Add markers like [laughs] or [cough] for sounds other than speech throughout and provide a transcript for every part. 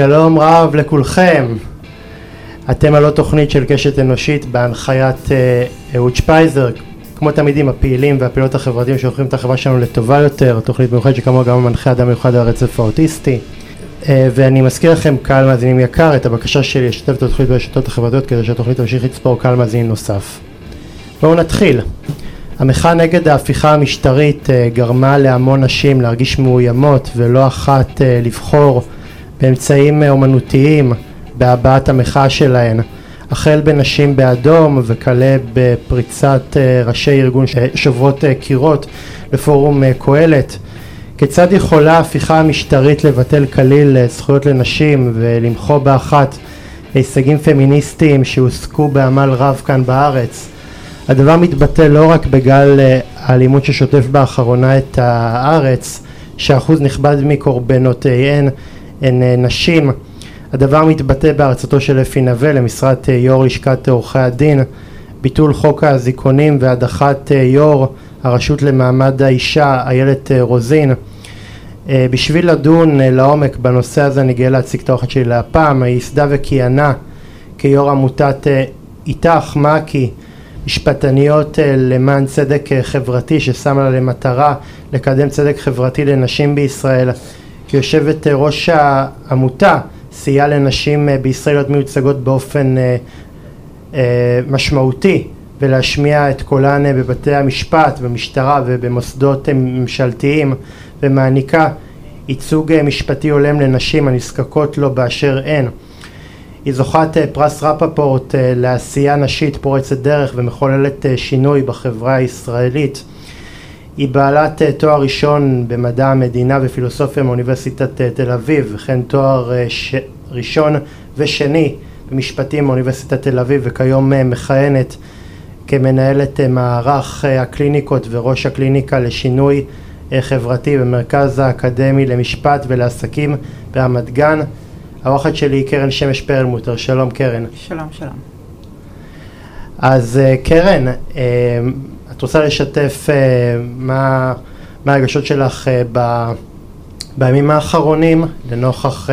שלום רב לכולכם. אתם עוד תוכנית של קשת אנושית בהנחיית אה, אהוד שפייזר, כמו תלמידים הפעילים והפעילות החברתיים שהופכים את החברה שלנו לטובה יותר, תוכנית מיוחדת שכמוה גם מנחה אדם מיוחד על הרצף האוטיסטי. אה, ואני מזכיר לכם, קהל מאזינים יקר, את הבקשה שלי לשתף את התוכנית ברשתות החברתיות כדי שהתוכנית תמשיך לצפור קהל מאזינים נוסף. בואו נתחיל. המחאה נגד ההפיכה המשטרית אה, גרמה להמון נשים להרגיש מאוימות ולא אחת לבחור באמצעים אומנותיים בהבעת המחאה שלהן, החל בנשים באדום וכלה בפריצת אה, ראשי ארגון שוברות אה, קירות לפורום אה, קהלת. כיצד יכולה ההפיכה המשטרית לבטל כליל זכויות לנשים ולמחוא באחת הישגים פמיניסטיים שהוסקו בעמל רב כאן בארץ? הדבר מתבטא לא רק בגל האלימות ששוטף באחרונה את הארץ, שאחוז נכבד מקורבנותיהן הן נשים. הדבר מתבטא בהרצתו של אפי נווה למשרת אה, יו"ר לשכת עורכי הדין, ביטול חוק האזיקונים והדחת אה, יו"ר הרשות למעמד האישה איילת אה, רוזין. בשביל לדון לעומק בנושא הזה אני גאה להציג את האורחת שלי להפעם, היא ייסדה וכיהנה כיו"ר עמותת איתך מעכי משפטניות למען צדק חברתי ששמה לה למטרה לקדם צדק חברתי לנשים בישראל כיושבת ראש העמותה סייע לנשים אה, בישראל להיות מיוצגות באופן אה, אה, משמעותי ולהשמיע את קולן בבתי המשפט, במשטרה ובמוסדות ממשלתיים ומעניקה ייצוג משפטי הולם לנשים הנזקקות לו באשר הן. היא זוכת פרס רפפורט לעשייה נשית פורצת דרך ומחוללת שינוי בחברה הישראלית. היא בעלת תואר ראשון במדע המדינה ופילוסופיה מאוניברסיטת תל אביב וכן תואר ש... ראשון ושני במשפטים מאוניברסיטת תל אביב וכיום מכהנת כמנהלת מערך הקליניקות וראש הקליניקה לשינוי חברתי במרכז האקדמי למשפט ולעסקים ברמת גן. האורחת שלי היא קרן שמש פרלמוטר, שלום קרן. שלום שלום. אז קרן, את רוצה לשתף מה, מה הרגשות שלך ב, בימים האחרונים לנוכח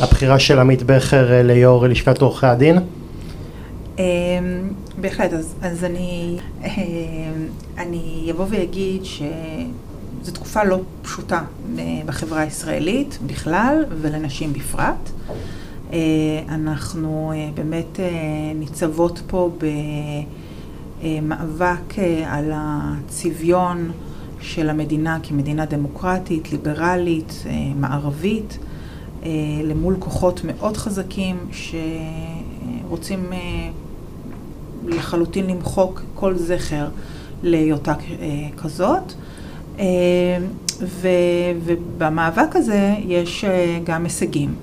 הבחירה של עמית בכר ליו"ר לשכת עורכי הדין? אמ, בהחלט, אז, אז אני, אני אבוא ואגיד שזו תקופה לא פשוטה בחברה הישראלית בכלל ולנשים בפרט. אנחנו באמת ניצבות פה במאבק על הצביון של המדינה כמדינה דמוקרטית, ליברלית, מערבית. אה, למול כוחות מאוד חזקים שרוצים אה, לחלוטין למחוק כל זכר להיותה אה, כזאת. ובמאבק הזה יש גם הישגים.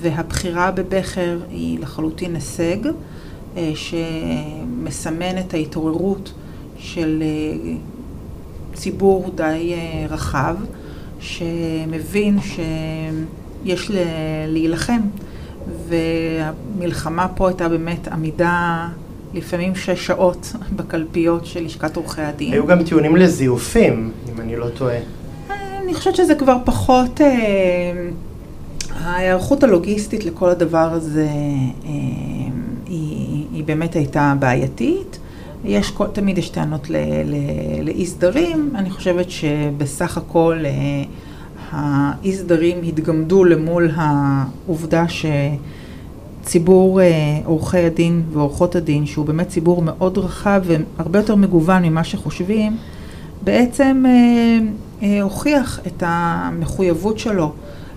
והבחירה בבכר היא לחלוטין הישג שמסמן את ההתעוררות של ציבור די רחב, שמבין ש... יש להילחם, והמלחמה פה הייתה באמת עמידה לפעמים שש שעות [laughs] בקלפיות של לשכת עורכי הדין. היו גם טיעונים לזיופים, אם אני לא טועה. אני חושבת שזה כבר פחות... אה, ההיערכות הלוגיסטית לכל הדבר הזה אה, היא, היא באמת הייתה בעייתית. יש, תמיד יש טענות לאי סדרים, אני חושבת שבסך הכל אה, האי סדרים התגמדו למול העובדה שציבור אה, עורכי הדין ועורכות הדין, שהוא באמת ציבור מאוד רחב והרבה יותר מגוון ממה שחושבים, בעצם אה, אה, הוכיח את המחויבות שלו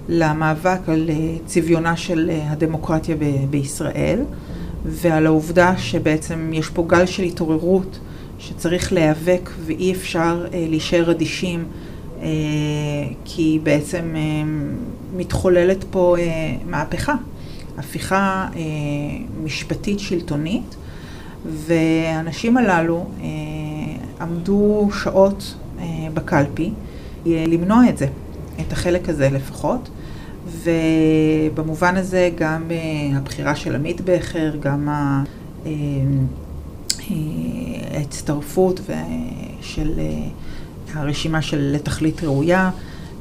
למאבק על צביונה של הדמוקרטיה בישראל ועל העובדה שבעצם יש פה גל של התעוררות שצריך להיאבק ואי אפשר להישאר אדישים אה, כי בעצם אה, מתחוללת פה אה, מהפכה, הפיכה משפטית שלטונית, והאנשים הללו עמדו שעות בקלפי למנוע את זה, את החלק הזה לפחות. ובמובן הזה גם הבחירה של עמית בכר, גם ההצטרפות של הרשימה של לתכלית ראויה,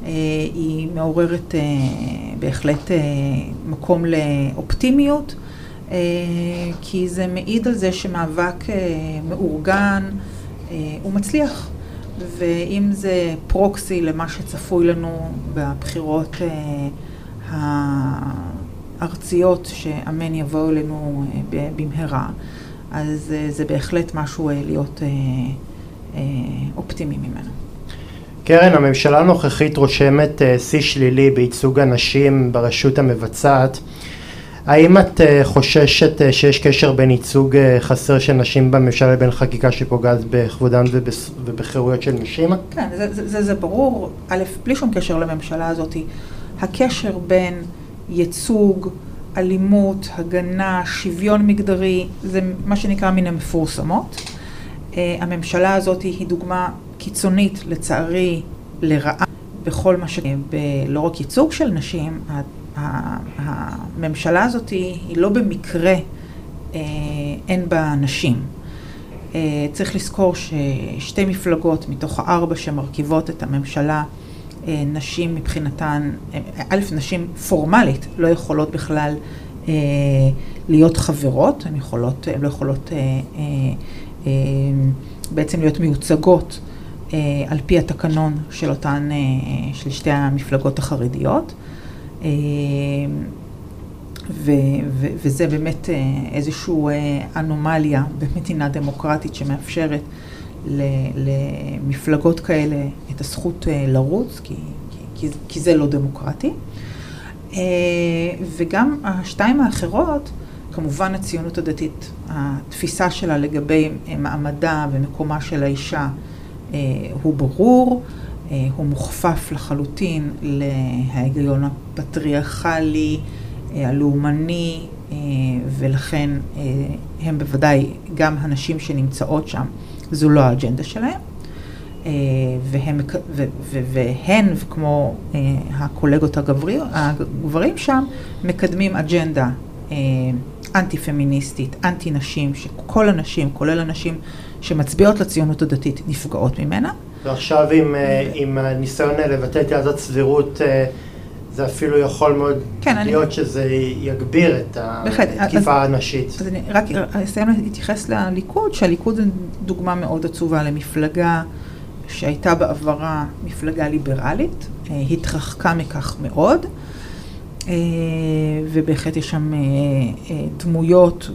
אה, היא מעוררת אה, בהחלט מקום לאופטימיות, כי זה מעיד על זה שמאבק מאורגן הוא מצליח. ואם זה פרוקסי למה שצפוי לנו בבחירות הארציות, שאמן יבואו אלינו במהרה, אז זה בהחלט משהו להיות אופטימי ממנו. קרן, הממשלה הנוכחית רושמת אה, שיא שלילי בייצוג הנשים ברשות המבצעת. האם את אה, חוששת אה, שיש קשר בין ייצוג חסר של נשים בממשלה לבין חקיקה שפוגעת בכבודן ובחירויות של נשים? כן, זה, זה, זה, זה ברור. א', בלי שום קשר לממשלה הזאת, הקשר בין ייצוג, אלימות, הגנה, שוויון מגדרי, זה מה שנקרא מן המפורסמות. הממשלה הזאת היא דוגמה קיצונית, לצערי, לרעה בכל מה ש... לא רק ייצוג של נשים, הממשלה הזאת היא לא במקרה אה, אין בה נשים. אה, צריך לזכור ששתי מפלגות מתוך הארבע שמרכיבות את הממשלה, נשים מבחינתן, א', נשים פורמלית לא יכולות בכלל להיות חברות, הן יכולות, הן לא יכולות בעצם להיות מיוצגות אה, על פי התקנון של אותן, אה, של שתי המפלגות החרדיות. אה, ו, ו, וזה באמת איזושהי אנומליה במדינה דמוקרטית שמאפשרת למפלגות כאלה את הזכות לרוץ, כי, כי, כי זה לא דמוקרטי. וגם השתיים האחרות, כמובן הציונות הדתית, התפיסה שלה לגבי מעמדה ומקומה של האישה אה, הוא ברור, אה, הוא מוכפף לחלוטין להיגיון הפטריארכלי, אה, הלאומני, ולכן הם בוודאי, גם הנשים שנמצאות שם, זו לא האג'נדה שלהם. והם, ו, ו, והן, כמו הקולגות הגברי, הגברים שם, מקדמים אג'נדה אנטי פמיניסטית, אנטי נשים, שכל הנשים, כולל הנשים שמצביעות לציונות הדתית, נפגעות ממנה. ועכשיו עם, אה, עם הניסיון לבטל את יעד הצבירות, אה, זה אפילו יכול מאוד כן, להיות אני... שזה יגביר את התקיפה הנשית. אז אני רק אסיים להתייחס לליכוד, שהליכוד זו דוגמה מאוד עצובה למפלגה שהייתה בעברה מפלגה ליברלית, אה, התרחקה מכך מאוד. ובהחלט יש שם דמויות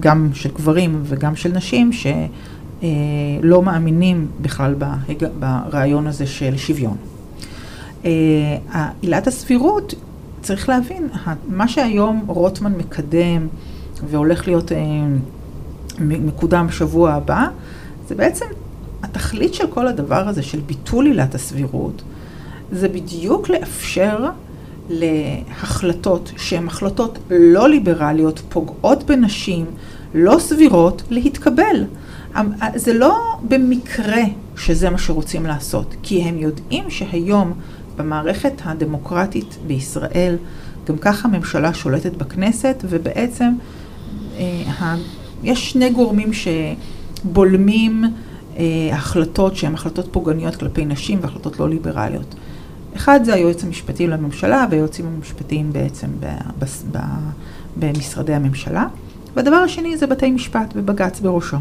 גם של גברים וגם של נשים, שלא מאמינים בכלל ברעיון הזה של שוויון. אה, עילת הסבירות, צריך להבין, מה שהיום רוטמן מקדם והולך להיות אה, מקודם בשבוע הבא, זה בעצם התכלית של כל הדבר הזה, של ביטול עילת הסבירות, זה בדיוק לאפשר להחלטות שהן החלטות לא ליברליות, פוגעות בנשים, לא סבירות, להתקבל. זה לא במקרה שזה מה שרוצים לעשות, כי הם יודעים שהיום במערכת הדמוקרטית בישראל, גם ככה הממשלה שולטת בכנסת, ובעצם אה, יש שני גורמים שבולמים אה, החלטות שהן החלטות פוגעניות כלפי נשים והחלטות לא ליברליות. אחד זה היועץ המשפטי לממשלה והיועצים המשפטיים בעצם במשרדי הממשלה, והדבר השני זה בתי משפט ובג"ץ בראשו.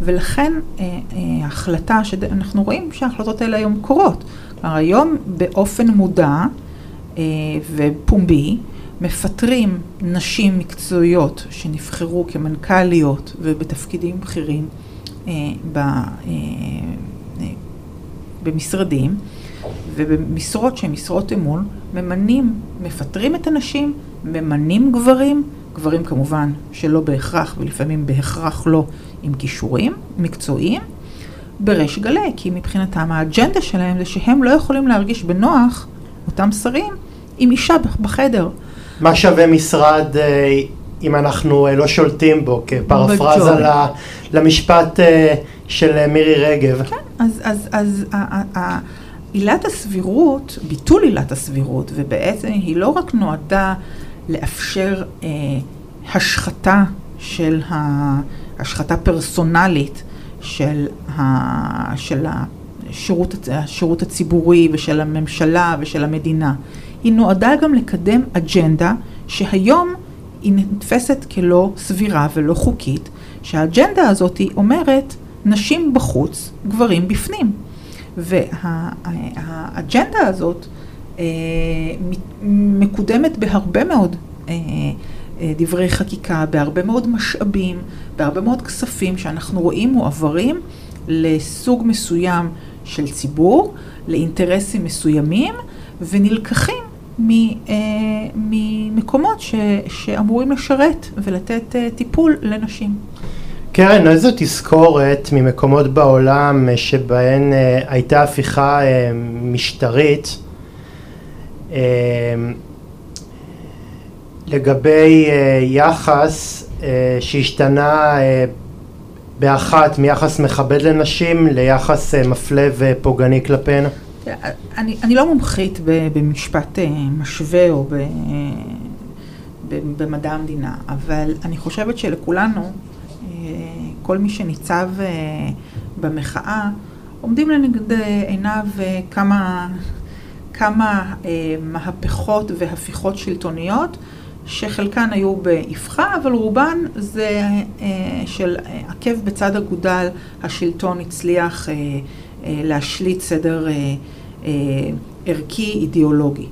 ולכן אה, אה, החלטה, שאנחנו רואים שההחלטות האלה היום קורות. כלומר, היום באופן מודע אה, ופומבי, מפטרים נשים מקצועיות שנבחרו כמנכ"ליות ובתפקידים בכירים ב, במשרדים, ובמשרות שהן משרות אמון, ממנים, מפטרים את הנשים, ממנים גברים, גברים כמובן שלא בהכרח, ולפעמים בהכרח לא עם כישורים מקצועיים, בריש גלי, כי מבחינתם האג'נדה שלהם זה שהם לא יכולים להרגיש בנוח, אותם שרים, עם אישה בחדר. מה שווה משרד אה, אם אנחנו אה, לא שולטים בו, כפרפרזה למשפט אה, של מירי רגב? כן, אז, אז, אז עילת הסבירות, ביטול עילת הסבירות, ובעצם היא לא רק נועדה לאפשר אה, השחתה של ה... השחתה פרסונלית של, ה, של השירות, השירות הציבורי ושל הממשלה ושל המדינה. היא נועדה גם לקדם אג'נדה שהיום היא נתפסת כלא סבירה ולא חוקית, שהאג'נדה הזאת אומרת נשים בחוץ, גברים בפנים. והאג'נדה הזאת אה, מקודמת בהרבה מאוד אה, דברי חקיקה, בהרבה מאוד משאבים, בהרבה מאוד כספים שאנחנו רואים מועברים לסוג מסוים של ציבור, לאינטרסים מסוימים, ונלקחים ממקומות ש, שאמורים לשרת ולתת טיפול לנשים. קרן, איזו תזכורת ממקומות בעולם שבהן הייתה הפיכה משטרית לגבי uh, יחס uh, שהשתנה uh, באחת מיחס מכבד לנשים ליחס uh, מפלה ופוגעני כלפיהן? אני, אני לא מומחית במשפט משווה או ב, uh, במדע המדינה, אבל אני חושבת שלכולנו, כל מי שניצב במחאה, עומדים לנגד עיניו כמה, כמה מהפכות והפיכות שלטוניות שחלקן היו באבחה, אבל רובן זה אה, של עקב בצד אגודל, השלטון הצליח אה, אה, להשליט סדר ערכי אידיאולוגי.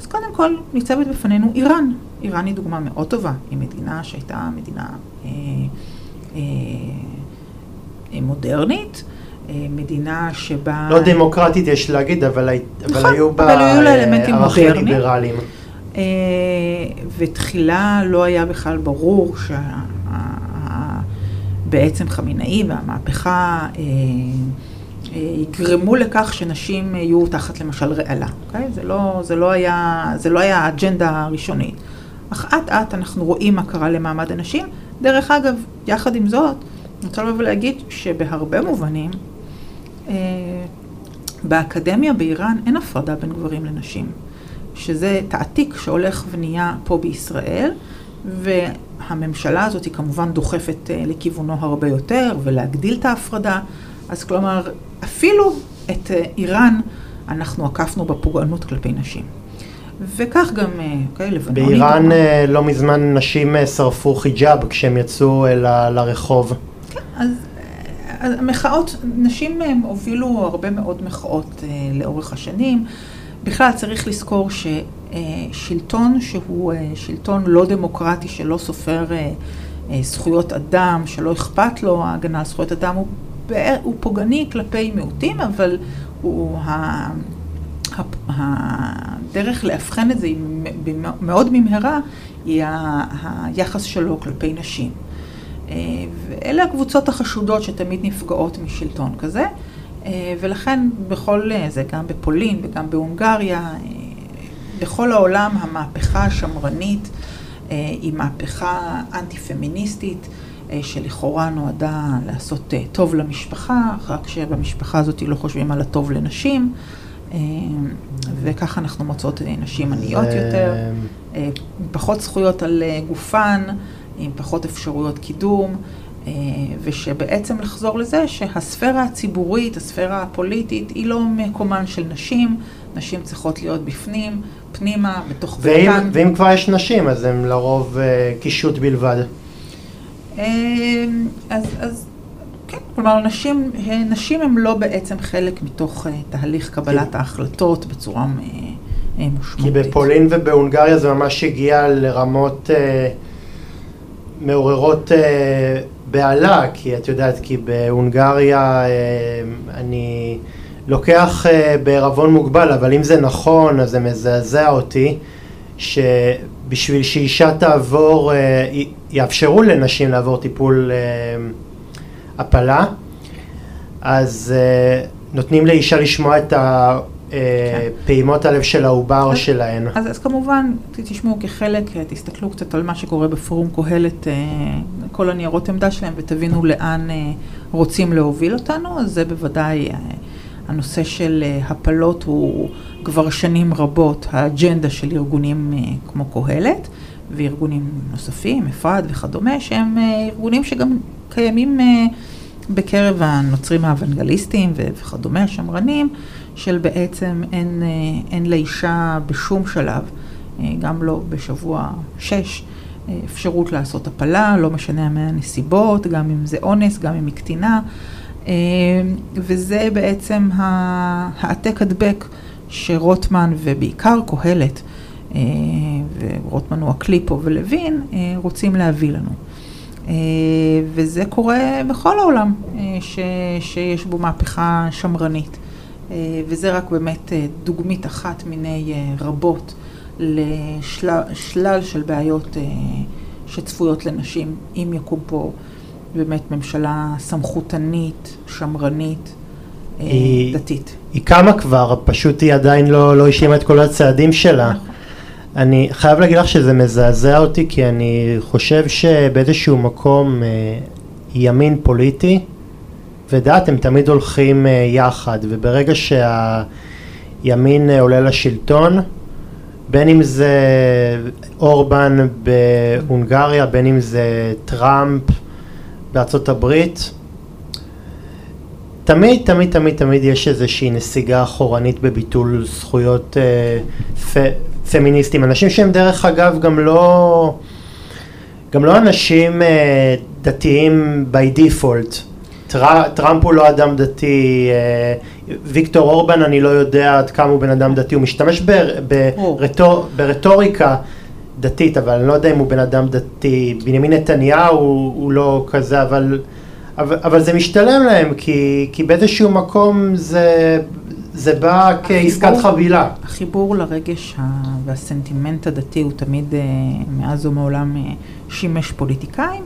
אז קודם כל ניצבת בפנינו איראן. איראן היא דוגמה מאוד טובה, היא מדינה שהייתה מדינה אה, אה, מודרנית, מדינה שבה... לא דמוקרטית יש להגיד, אבל, נכון, אבל היו בה ערכים ליברליים. אה, ותחילה לא היה בכלל ברור שבעצם חמינאי והמהפכה אה, אה, יגרמו לכך שנשים יהיו תחת למשל רעלה, אוקיי? זה לא, זה לא היה, זה לא היה האג'נדה הראשונית. אך אט אט אנחנו רואים מה קרה למעמד הנשים. דרך אגב, יחד עם זאת, אני רוצה לבוא ולהגיד שבהרבה מובנים, באקדמיה באיראן אין הפרדה בין גברים לנשים. שזה תעתיק שהולך ונהיה פה בישראל, והממשלה הזאת היא כמובן דוחפת אה, לכיוונו הרבה יותר, ולהגדיל את ההפרדה. אז כלומר, אפילו את אה, איראן אנחנו עקפנו בפוגענות כלפי נשים. וכך גם, אה, אוקיי, לבנונים. באיראן לא מזמן נשים שרפו חיג'אב כשהם יצאו ל- לרחוב. כן, אז המחאות, נשים הובילו הרבה מאוד מחאות לאורך השנים. בכלל צריך לזכור ששלטון שהוא אה, שלטון לא דמוקרטי, שלא סופר אה, אה, זכויות אדם, שלא אכפת לו ההגנה על זכויות אדם, הוא, הוא פוגעני כלפי מיעוטים, אבל הוא, הדרך לאבחן את זה מאוד במהרה היא היחס שלו כלפי נשים. ואלה הקבוצות החשודות שתמיד נפגעות משלטון כזה. אה, ולכן בכל אה, זה, גם בפולין וגם בהונגריה, אה, בכל העולם המהפכה השמרנית היא מהפכה אנטי-פמיניסטית, שלכאורה נועדה לעשות טוב למשפחה, רק שבמשפחה הזאת לא חושבים על הטוב לנשים, וככה אנחנו מוצאות נשים עניות יותר, פחות זכויות על גופן, עם פחות אפשרויות קידום. אה, ושבעצם לחזור לזה שהספירה הציבורית, הספירה הפוליטית, היא לא מקומן של נשים, נשים צריכות להיות בפנים, פנימה, בתוך ואם, ביתן. ואם כבר יש נשים, אז הן לרוב uh, קישוט בלבד. אה, אז, אז כן, כלומר, נשים, נשים הן לא בעצם חלק מתוך uh, תהליך קבלת כי... ההחלטות בצורה uh, משמעותית. כי בפולין ובהונגריה זה ממש הגיע לרמות... Uh, מעוררות אה, בהלה, כי את יודעת, כי בהונגריה אה, אני לוקח אה, בערבון מוגבל, אבל אם זה נכון, אז זה מזעזע אותי, שבשביל שאישה תעבור, אה, יאפשרו לנשים לעבור טיפול הפלה, אז נותנים לאישה לשמוע את ה... אה, פעימות הלב של העובר שלהן. אז, אז כמובן, תשמעו כחלק, אה, תסתכלו קצת על מה שקורה בפורום קהלת, אה, כל הניירות עמדה שלהם, ותבינו לאן רוצים להוביל אותנו, אז זה בוודאי, הנושא של הפלות הוא כבר שנים רבות האג'נדה של ארגונים כמו קהלת, וארגונים נוספים, אפרת וכדומה, שהם ארגונים שגם קיימים בקרב הנוצרים האוונגליסטים וכדומה, השמרנים. של בעצם אין, אין לאישה בשום שלב, גם לא בשבוע שש, אפשרות לעשות הפלה, לא משנה מה הנסיבות, גם אם זה אונס, גם אם היא קטינה, וזה בעצם העתק הדבק שרוטמן ובעיקר קהלת, ורוטמן הוא הכלי פה ולוין, רוצים להביא לנו. אה, וזה קורה בכל העולם אה, ש, שיש בו מהפכה שמרנית. אה, וזה רק באמת דוגמית אחת מיני רבות לשלל של בעיות שצפויות לנשים, אם יקום פה באמת ממשלה סמכותנית, שמרנית, היא, דתית. היא קמה כבר, פשוט היא עדיין לא, לא השלימה את כל הצעדים שלה. נכון. אני חייב להגיד לך שזה מזעזע אותי כי אני חושב שבאיזשהו מקום אה, ימין פוליטי ודת הם תמיד הולכים אה, יחד וברגע שהימין אה, עולה לשלטון בין אם זה אורבן בהונגריה בין אם זה טראמפ בארצות הברית תמיד תמיד תמיד תמיד יש איזושהי נסיגה אחורנית בביטול זכויות אה, פמיניסטים, אנשים שהם דרך אגב גם לא, גם לא אנשים אה, דתיים by default. טר, טראמפ הוא לא אדם דתי, אה, ויקטור אורבן אני לא יודע עד כמה הוא בן אדם דתי, הוא משתמש ב, ברטור, ברטוריקה דתית, אבל אני לא יודע אם הוא בן אדם דתי, בנימין נתניהו הוא, הוא לא כזה, אבל, אבל, אבל זה משתלם להם, כי, כי באיזשהו מקום זה זה בא כעסקת חבילה. החיבור לרגש והסנטימנט הדתי הוא תמיד, אה, מאז ומעולם, אה, שימש פוליטיקאים.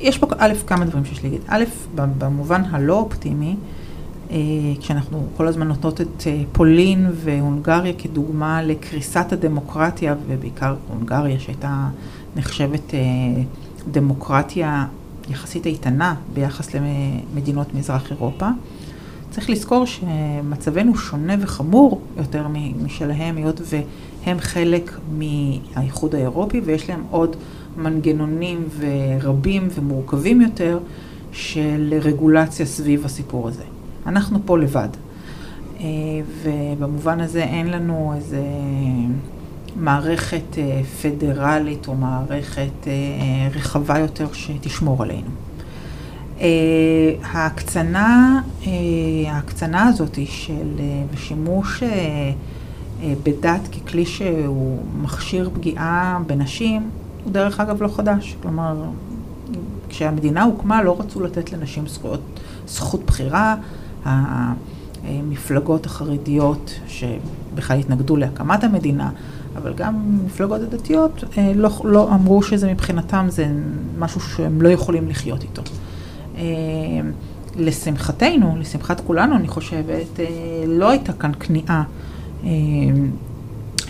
יש פה א', כמה דברים שיש להגיד. א', במובן הלא אופטימי, אה, כשאנחנו כל הזמן נותנות את פולין והונגריה כדוגמה לקריסת הדמוקרטיה, ובעיקר הונגריה שהייתה נחשבת דמוקרטיה יחסית איתנה ביחס למדינות מזרח אירופה. צריך לזכור שמצבנו שונה וחמור יותר משלהם, היות והם חלק מהאיחוד האירופי ויש להם עוד מנגנונים ורבים ומורכבים יותר של רגולציה סביב הסיפור הזה. אנחנו פה לבד. אה, ובמובן הזה אין לנו איזה מערכת אה, פדרלית או מערכת אה, רחבה יותר שתשמור עלינו. Uh, ההקצנה, uh, ההקצנה הזאת של uh, שימוש בדת ככלי שהוא מכשיר פגיעה בנשים, הוא דרך אגב לא חדש. כלומר, כשהמדינה הוקמה לא רצו לתת לנשים זכויות, זכות בחירה. המפלגות החרדיות שבכלל התנגדו להקמת המדינה, אבל גם מפלגות הדתיות לא, לא אמרו שזה מבחינתם זה משהו שהם לא יכולים לחיות איתו. אה, לשמחתנו, לשמחת כולנו, אני חושבת, אה, לא הייתה כאן כניעה אה,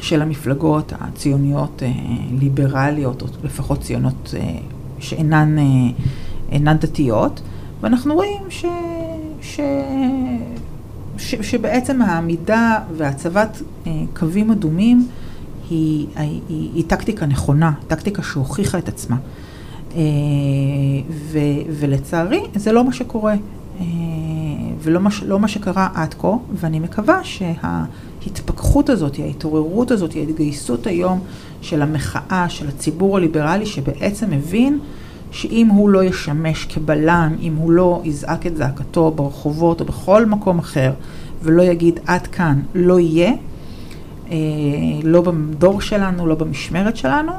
של המפלגות הציוניות ליברליות, או לפחות ציונות שאינן אינן דתיות, ואנחנו רואים ש, ש, ש, שבעצם העמידה והצבת קווים אדומים היא, היא, היא, היא טקטיקה נכונה, טקטיקה שהוכיחה את עצמה. אה, ו, ולצערי, זה לא מה שקורה, אה, ולא מה, לא מה שקרה עד כה, ואני מקווה שההתפכחות הזאת, ההתעוררות הזאת, ההתגייסות היום של המחאה, של הציבור הליברלי, שבעצם מבין שאם הוא לא ישמש כבלם, אם הוא לא יזעק את זעקתו ברחובות או בכל מקום אחר, ולא יגיד עד כאן, לא יהיה, אה, לא בדור שלנו, לא במשמרת שלנו,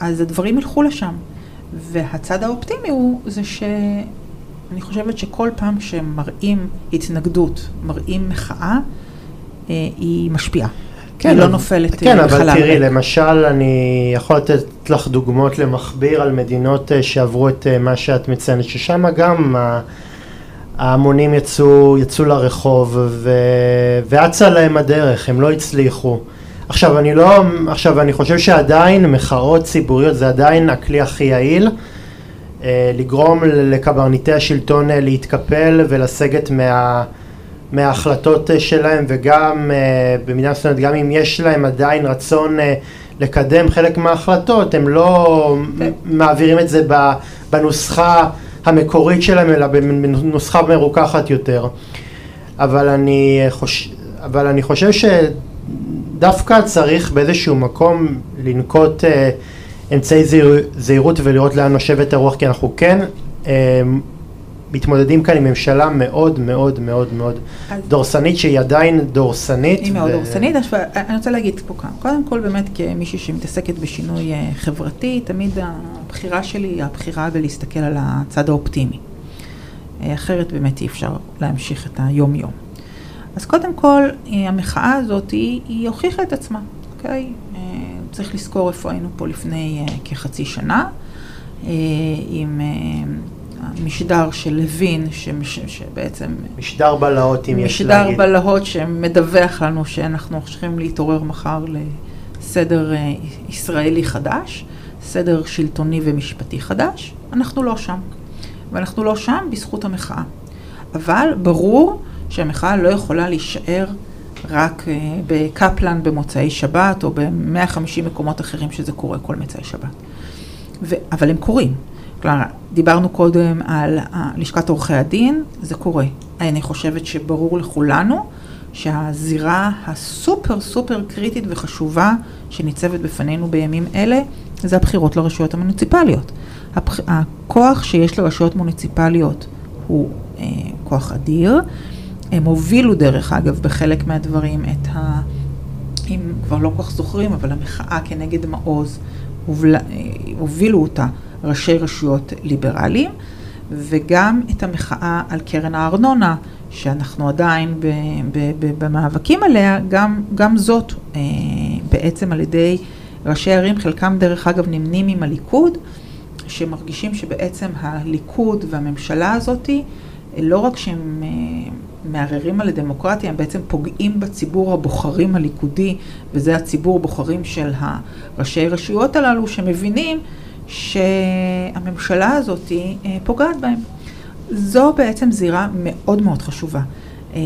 אז הדברים ילכו לשם. והצד האופטימי הוא זה שאני חושבת שכל פעם שמראים התנגדות, מראים מחאה, אה, היא משפיעה. כן, היא לא נופלת כן, אבל תראי, למשל, אני יכול לתת לך דוגמאות למכביר על מדינות אה, שעברו את מה שאת מציינת, ששם גם ההמונים יצאו, יצאו לרחוב ואצה להם הדרך, הם לא הצליחו. עכשיו אני לא, עכשיו אני חושב שעדיין מחאות ציבוריות זה עדיין הכלי הכי יעיל אה, לגרום לקברניטי השלטון אה, להתקפל ולסגת מה, מההחלטות אה, שלהם וגם במידה מסוימת גם אם יש להם עדיין רצון לקדם חלק מההחלטות הם לא כן. מעבירים את זה בנוסחה המקורית שלהם אלא בנוסחה מרוככת יותר אבל אני, חוש... אבל אני חושב שדווקא צריך באיזשהו מקום לנקוט אה, אמצעי זהיר, זהירות ולראות לאן נושבת הרוח, כי אנחנו כן אה, מתמודדים כאן עם ממשלה מאוד מאוד מאוד מאוד אז- דורסנית, שהיא עדיין דורסנית. היא מאוד ו- דורסנית, אז אני רוצה להגיד פה כאן, קודם כל באמת כמישהי שמתעסקת בשינוי אה, חברתי, תמיד הבחירה שלי היא הבחירה בלהסתכל על הצד האופטימי. אה, אחרת באמת אי אפשר להמשיך את היום-יום. אז קודם כל, אה, המחאה הזאת היא, היא הוכיחה את עצמה, אוקיי? אה, צריך לזכור איפה היינו פה לפני אה, כחצי שנה, עם המשדר של לוין, שמש, שבעצם משדר בלהות, אם יש משדר להגיד. בלהות שמדווח לנו שאנחנו צריכים להתעורר מחר לסדר ישראלי חדש, סדר שלטוני ומשפטי חדש. אנחנו לא שם. ואנחנו לא שם בזכות המחאה. אבל ברור שהמחאה לא יכולה להישאר רק אה, בקפלן במוצאי שבת או ב-150 מקומות אחרים שזה קורה כל מצאי שבת. ו- אבל הם קורים. כלומר, דיברנו קודם על לשכת עורכי הדין, זה קורה. אני חושבת שברור לכולנו שהזירה הסופר סופר קריטית וחשובה שניצבת בפנינו בימים אלה, זה הבחירות לרשויות המוניציפליות. הבח... הכוח שיש לרשויות מוניציפליות הוא אה, כוח אדיר. הם הובילו דרך אגב בחלק מהדברים את ה... אם כבר לא כל כך זוכרים, אבל המחאה כנגד מעוז, הובלה, אה, הובילו אותה ראשי רשויות ליברליים, וגם את המחאה על קרן הארנונה, שאנחנו עדיין ב, ב, ב, במאבקים עליה, גם, גם זאת אה, בעצם על ידי ראשי ערים, חלקם דרך אגב נמנים עם הליכוד, שמרגישים שבעצם הליכוד והממשלה הזאתי, לא רק שהם אה, מערערים על הדמוקרטיה, הם בעצם פוגעים בציבור הבוחרים הליכודי, וזה הציבור בוחרים של הראשי רשויות הללו, שמבינים שהממשלה הזאת אה, פוגעת בהם. זו בעצם זירה מאוד מאוד חשובה. אה,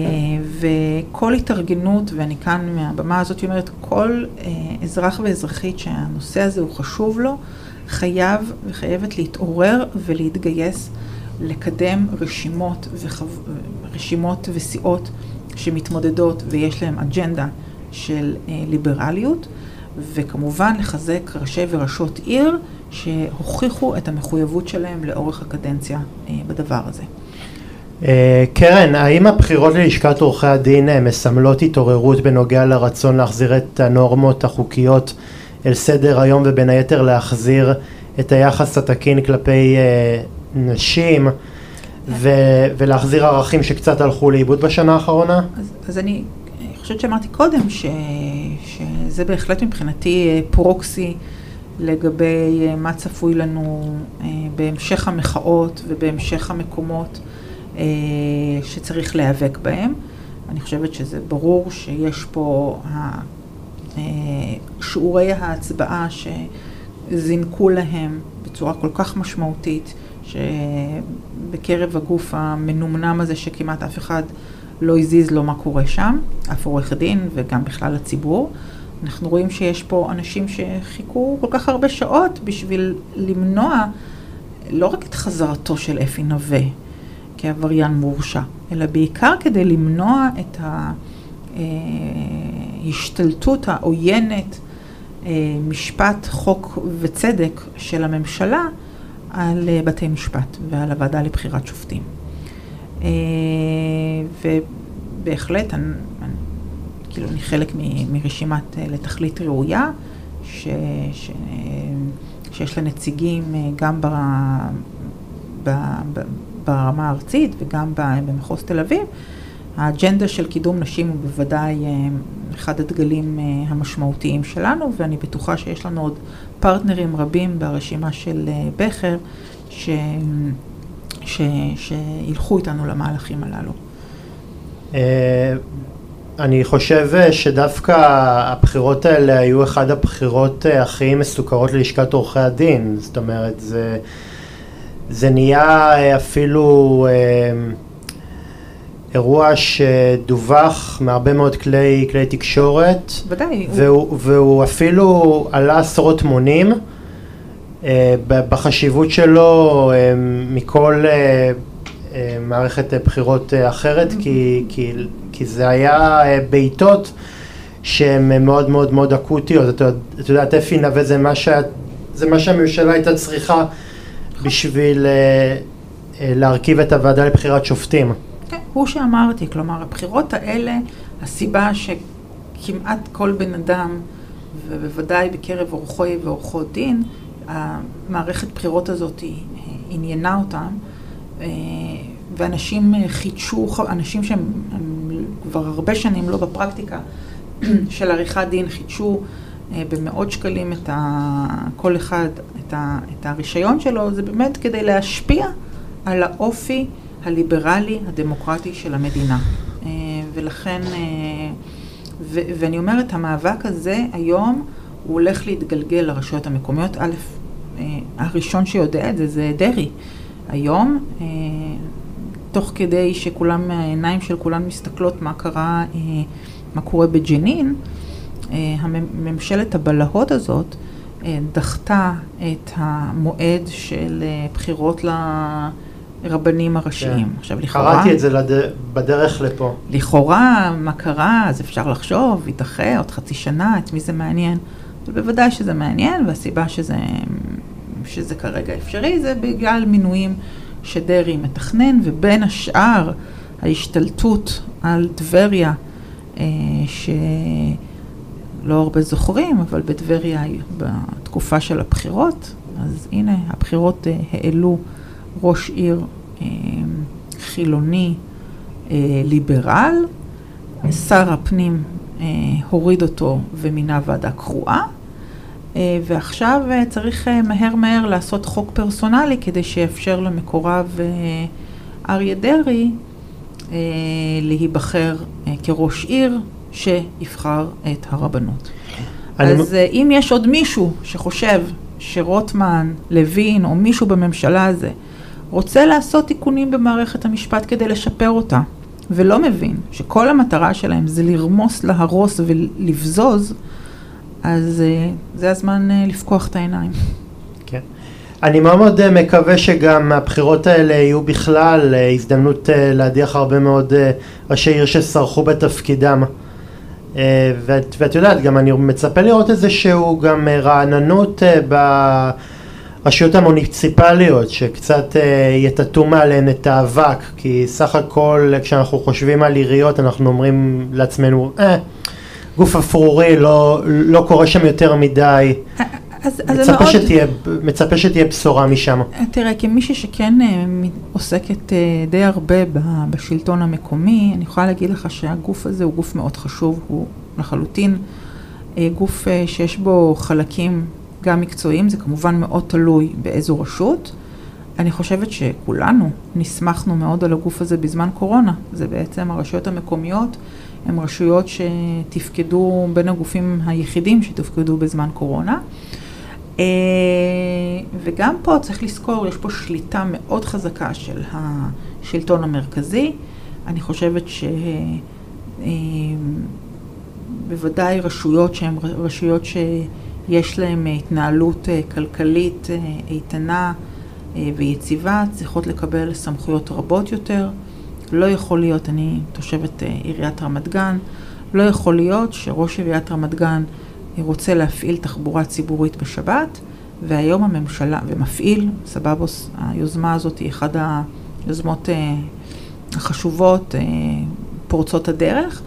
וכל התארגנות, ואני כאן מהבמה הזאת אומרת, כל אה, אזרח ואזרחית שהנושא הזה הוא חשוב לו, חייב וחייבת להתעורר ולהתגייס לקדם רשימות, וחו... רשימות וסיעות שמתמודדות ויש להן אג'נדה של אה, ליברליות, וכמובן לחזק ראשי וראשות עיר שהוכיחו את המחויבות שלהם לאורך הקדנציה אה, בדבר הזה. אה, קרן, האם הבחירות ללשכת עורכי הדין אה, מסמלות התעוררות בנוגע לרצון להחזיר את הנורמות החוקיות אל סדר היום ובין היתר להחזיר את היחס התקין כלפי אה, נשים ו- ולהחזיר ערכים שקצת הלכו לאיבוד בשנה האחרונה? אז, אז אני, אני חושבת שאמרתי קודם ש, שזה בהחלט מבחינתי אה, פרוקסי לגבי אה, מה צפוי לנו אה, בהמשך המחאות ובהמשך המקומות שצריך להיאבק בהם. אני חושבת שזה ברור שיש פה שיעורי ההצבעה שזינקו להם בצורה כל כך משמעותית, שבקרב הגוף המנומנם הזה שכמעט אף אחד לא הזיז לו מה קורה שם, אף עורך דין וגם בכלל הציבור. אנחנו רואים שיש פה אנשים שחיכו כל כך הרבה שעות בשביל למנוע לא רק את חזרתו של אפי נווה כעבריין מורשע, אלא בעיקר כדי למנוע את ההשתלטות העוינת, אה, משפט, חוק וצדק של הממשלה על אה, בתי משפט ועל הוועדה לבחירת שופטים. אה, ובהחלט, אני, אני, כאילו, אני חלק מ- מרשימת אה, לתכלית ראויה, ש, ש, שיש לה נציגים גם בר, ב, ב, ברמה הארצית וגם ב- במחוז תל אביב. האג'נדה של קידום נשים הוא בוודאי אחד הדגלים המשמעותיים שלנו, ואני בטוחה שיש לנו עוד פרטנרים רבים ברשימה של אה, בכר, ש... ש... שילכו איתנו למהלכים הללו. אה, אני חושב אה, שדווקא הבחירות האלה היו אחד הבחירות הכי מסוכרות ללשכת עורכי הדין, זאת אומרת זה, זה נהיה אפילו אירוע שדווח מהרבה מאוד כלי, כלי תקשורת ודאי, הוא- והוא, והוא אפילו עלה עשרות מונים אה, בחשיבות שלו אה, מכל אה, אה, מערכת בחירות אחרת, כי, כי, כי זה היה בעיטות שהן מאוד מאוד מאוד אקוטיות. את, את יודעת, אפי נווה זה מה, שה, זה מה שהממשלה הייתה צריכה בשביל להרכיב את הוועדה לבחירת שופטים. כן, הוא שאמרתי, כלומר, הבחירות האלה, הסיבה שכמעט כל בן אדם, ובוודאי בקרב עורכי ועורכות דין, המערכת בחירות הזאת עניינה אותם, אה, ואנשים חידשו, אנשים שהם כבר הרבה שנים לא בפרקטיקה [clears throat] של עריכת דין, חידשו אה, במאות שקלים את ה, כל אחד את, ה, את הרישיון שלו, זה באמת כדי להשפיע על האופי הליברלי הדמוקרטי של המדינה. אה, ולכן, ו, ואני אומרת, המאבק הזה היום הוא הולך להתגלגל לרשויות המקומיות. א', הראשון שיודע את זה זה דרעי. היום, אה, תוך כדי שכולם, העיניים של כולם מסתכלות מה קרה, אה, מה קורה בג'נין, אה, ממשלת הבלהות הזאת דחתה את המועד של בחירות לרבנים הראשיים. כן. עכשיו, לכאורה... קראתי את זה לד... בדרך לפה. לכאורה, מה קרה? אז אפשר לחשוב, יידחה עוד חצי שנה, את מי זה מעניין. אבל בוודאי שזה מעניין, והסיבה שזה שזה כרגע אפשרי, זה בגלל מינויים שדרעי מתכנן, ובין השאר ההשתלטות על טבריה, אה, שלא הרבה זוכרים, אבל בטבריה בתקופה של הבחירות, אז הנה, הבחירות אה, העלו ראש עיר אה, חילוני ליברל, שר הפנים הוריד אותו ומינה ועדה קרואה. אה, ועכשיו אה, צריך אה, מהר מהר לעשות חוק פרסונלי כדי שיאפשר למקורב אריה דרעי להיבחר כראש עיר שיבחר את הרבנות. אז מ... אם יש עוד מישהו שחושב שרוטמן, לוין או מישהו בממשלה הזה רוצה לעשות תיקונים במערכת המשפט כדי לשפר אותה, ולא מבין שכל המטרה שלהם זה לרמוס, להרוס ולבזוז, אז אה, זה הזמן אה, לפקוח את העיניים. כן. אני מאוד מאוד אה, מקווה שגם הבחירות האלה יהיו בכלל הזדמנות להדיח הרבה מאוד ראשי עיר שסרחו בתפקידם. ואת, ואת יודעת, גם אני מצפה לראות איזשהו גם רעננות ברשויות המוניציפליות, שקצת יטטו מעליהן את האבק, כי סך הכל כשאנחנו חושבים על עיריות אנחנו אומרים לעצמנו, אה, גוף אפרורי, לא, לא קורה שם יותר מדי. אז, אז מצפה, מאוד... שתהיה, מצפה שתהיה בשורה משם. תראה, כמישהי שכן אה, עוסקת אה, די הרבה בשלטון המקומי, אני יכולה להגיד לך שהגוף הזה הוא גוף מאוד חשוב, הוא לחלוטין אה, גוף שיש בו חלקים גם מקצועיים, זה כמובן מאוד תלוי באיזו רשות. אני חושבת שכולנו נסמכנו מאוד על הגוף הזה בזמן קורונה. זה בעצם הרשויות המקומיות. הן רשויות שתפקדו בין הגופים היחידים שתפקדו בזמן קורונה. אה, וגם פה צריך לזכור, יש פה שליטה מאוד חזקה של השלטון המרכזי. אני חושבת שבוודאי אה, רשויות שהן רשויות שיש להן התנהלות אה, כלכלית איתנה ויציבה, צריכות לקבל סמכויות רבות יותר. לא יכול להיות, אני תושבת אה, עיריית רמת גן, לא יכול להיות שראש עיריית רמת גן רוצה להפעיל תחבורה ציבורית בשבת, והיום הממשלה, ומפעיל, סבבוס, היוזמה הזאת היא אחת היוזמות אה, החשובות, אה, פורצות הדרך,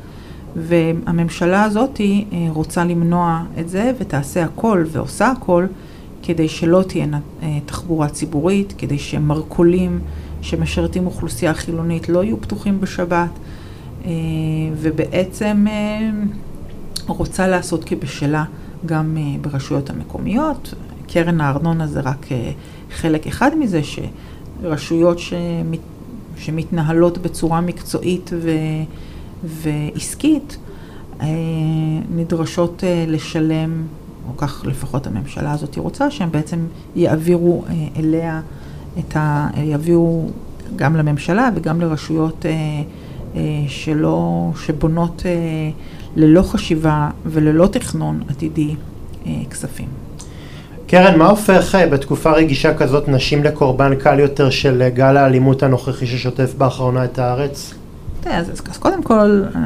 והממשלה הזאת רוצה למנוע את זה ותעשה הכל ועושה הכל כדי שלא תהיה תחבורה ציבורית, כדי שמרכולים שמשרתים אוכלוסייה חילונית לא יהיו פתוחים בשבת, אה, ובעצם אה, רוצה לעשות כבשלה גם אה, ברשויות המקומיות. קרן הארנונה זה רק חלק אחד מזה, שרשויות שמת, שמתנהלות בצורה מקצועית ו, ועסקית, נדרשות לשלם, או כך לפחות הממשלה הזאת רוצה, שהם בעצם יעבירו אליה את ה... יביאו גם לממשלה וגם לרשויות אה, אה, שלא, שבונות אה, ללא חשיבה וללא תכנון עתידי כספים. קרן, מה הופך אה, בתקופה רגישה כזאת נשים לקורבן קל יותר של אה, גל האלימות הנוכחי ששוטף באחרונה את הארץ? תראה, אז, אז קודם כל, אה,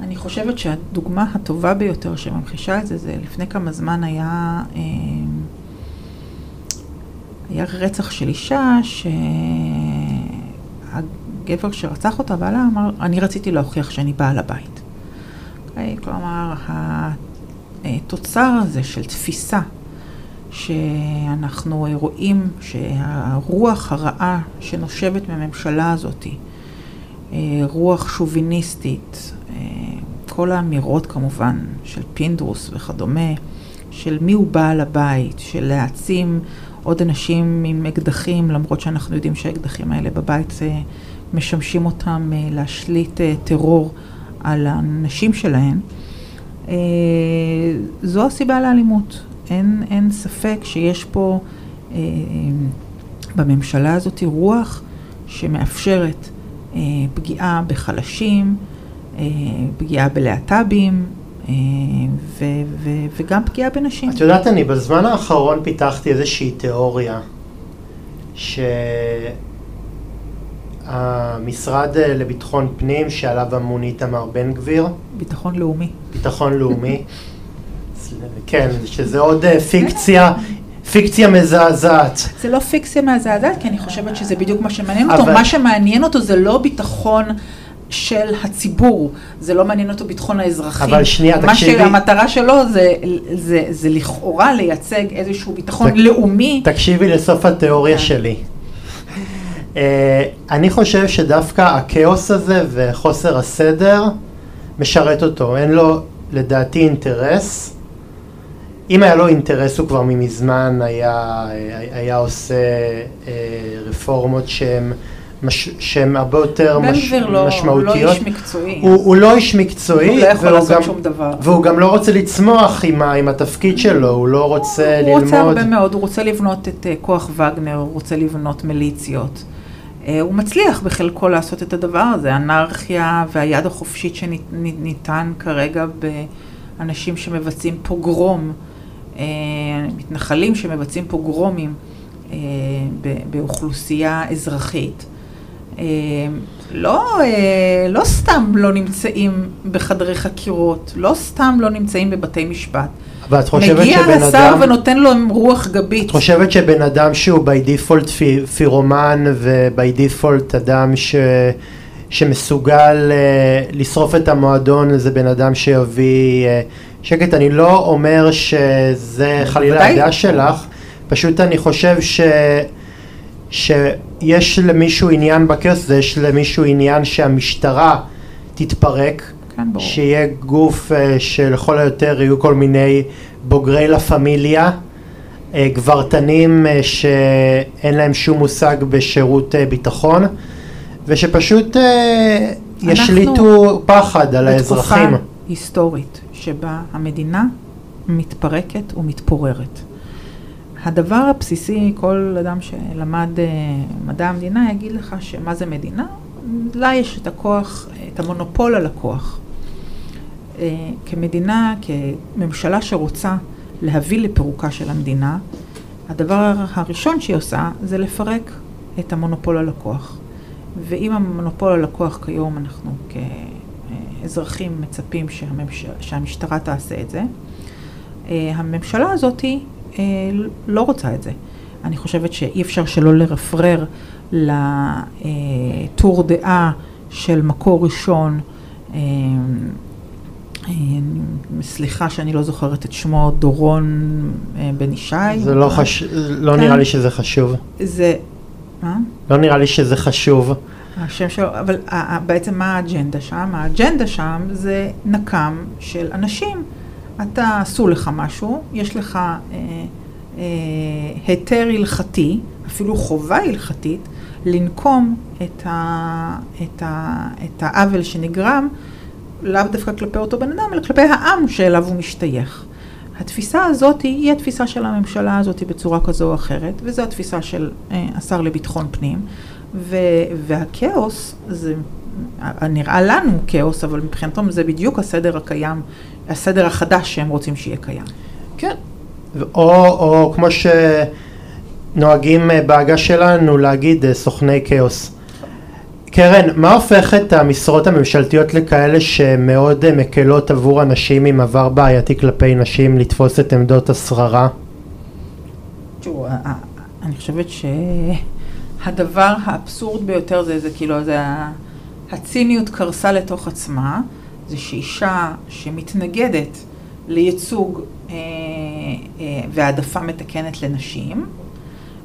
אני חושבת שהדוגמה הטובה ביותר שממחישה את זה, זה לפני כמה זמן היה, היה רצח של אישה שהגבר שרצח אותה בעלה אמר, אני רציתי להוכיח שאני בעל הבית. Okay, אוקיי? כלומר, התוצר הזה של תפיסה שאנחנו רואים שהרוח הרעה שנושבת מהממשלה הזאת, אה, רוח שוביניסטית, אה, כל האמירות כמובן של פינדרוס וכדומה, של מי הוא בעל הבית, של להעצים עוד אנשים עם אקדחים, למרות שאנחנו יודעים שהאקדחים האלה בבית אה, משמשים אותם להשליט טרור על הנשים שלהם. זו הסיבה לאלימות. אין, אין ספק שיש פה אה, בממשלה הזאת רוח שמאפשרת אה, פגיעה בחלשים, אה, פגיעה בלהט"בים, אה, ו, ו, וגם פגיעה בנשים. את יודעת, אני בזמן האחרון פיתחתי איזושהי תיאוריה, שהמשרד לביטחון פנים, שעליו אמון איתמר בן גביר, ביטחון לאומי. ביטחון לאומי. [laughs] כן, שזה עוד אה, פיקציה, [laughs] פיקציה מזעזעת. זה לא פיקציה מזעזעת, כי אני חושבת שזה בדיוק מה שמעניין אותו. מה שמעניין אותו זה לא ביטחון של הציבור, זה לא מעניין אותו ביטחון האזרחים. אבל שנייה, תקשיבי. המטרה שלו זה, זה, זה לכאורה לייצג איזשהו ביטחון תק, לאומי. תקשיבי לסוף התיאוריה כן. שלי. Uh, אני חושב שדווקא הכאוס הזה וחוסר הסדר משרת אותו, אין לו לדעתי אינטרס אם היה לו אינטרס הוא כבר ממזמן היה, היה עושה אה, רפורמות שהן מש, שהן הרבה יותר מש, לא, משמעותיות. בן גביר לא איש מקצועי. הוא, הוא לא איש מקצועי. הוא לא יכול לעשות גם, שום דבר. והוא גם לא רוצה לצמוח עם, ה, עם התפקיד שלו, הוא לא רוצה הוא ללמוד. הוא רוצה הרבה מאוד, הוא רוצה לבנות את uh, כוח וגנר, הוא רוצה לבנות מיליציות. Uh, הוא מצליח בחלקו לעשות את הדבר הזה, אנרכיה והיד החופשית שניתן כרגע באנשים שמבצעים פוגרום. אה, מתנחלים שמבצעים פוגרומים אה, באוכלוסייה אזרחית. אה, לא, לא סתם לא נמצאים בחדרי חקירות, לא סתם לא נמצאים בבתי משפט. אבל את חושבת שבן אדם... מגיע השר ונותן לו רוח גבית. את חושבת שבן אדם שהוא by default פירומן ו-by default אדם ש... שמסוגל uh, לשרוף את המועדון זה בן אדם שיביא uh, שקט, אני לא אומר שזה חלילה הדעה שלך, פשוט אני חושב ש... שיש למישהו עניין הזה, יש למישהו עניין שהמשטרה תתפרק, כן, שיהיה גוף uh, שלכל היותר יהיו כל מיני בוגרי לה פמיליה, uh, גברתנים uh, שאין להם שום מושג בשירות uh, ביטחון, ושפשוט uh, ישליטו פחד על האזרחים. היסטורית שבה המדינה מתפרקת ומתפוררת. הדבר הבסיסי, כל אדם שלמד uh, מדע המדינה יגיד לך שמה זה מדינה, לה יש את הכוח, את המונופול על הכוח. Uh, כמדינה, כממשלה שרוצה להביא לפירוקה של המדינה, הדבר הראשון שהיא עושה זה לפרק את המונופול על הכוח. ואם המונופול על הכוח כיום אנחנו כ... אזרחים מצפים שהממש... שהמשטרה תעשה את זה. אה, הממשלה הזאת אה, לא רוצה את זה. אני חושבת שאי אפשר שלא לרפרר לטור דעה של מקור ראשון, אה, סליחה שאני לא זוכרת את שמו, דורון בן ישי. זה לא, חש... לא כן. נראה לי שזה חשוב. זה, מה? לא נראה לי שזה חשוב. השם שלו, אבל בעצם מה האג'נדה שם? האג'נדה שם זה נקם של אנשים. אתה עשו לך משהו, יש לך אה, אה, היתר הלכתי, אפילו חובה הלכתית, לנקום את, ה, את, ה, את העוול שנגרם, לאו דווקא כלפי אותו בן אדם, אלא כלפי העם שאליו הוא משתייך. התפיסה הזאת היא התפיסה של הממשלה הזאת בצורה כזו או אחרת, וזו התפיסה של אה, השר לביטחון פנים. ו- והכאוס, זה נראה לנו כאוס, אבל מבחינתם זה בדיוק הסדר הקיים, הסדר החדש שהם רוצים שיהיה קיים. כן, או, או כמו שנוהגים אה, בעגה שלנו להגיד אה, סוכני כאוס. קרן, מה הופך את המשרות הממשלתיות לכאלה שמאוד אה, מקלות עבור אנשים עם עבר בעייתי כלפי נשים לתפוס את עמדות השררה? תראו, אני חושבת שהדבר האבסורד ביותר זה, זה כאילו, זה הציניות קרסה לתוך עצמה, זה שאישה שמתנגדת לייצוג אה, אה, והעדפה מתקנת לנשים,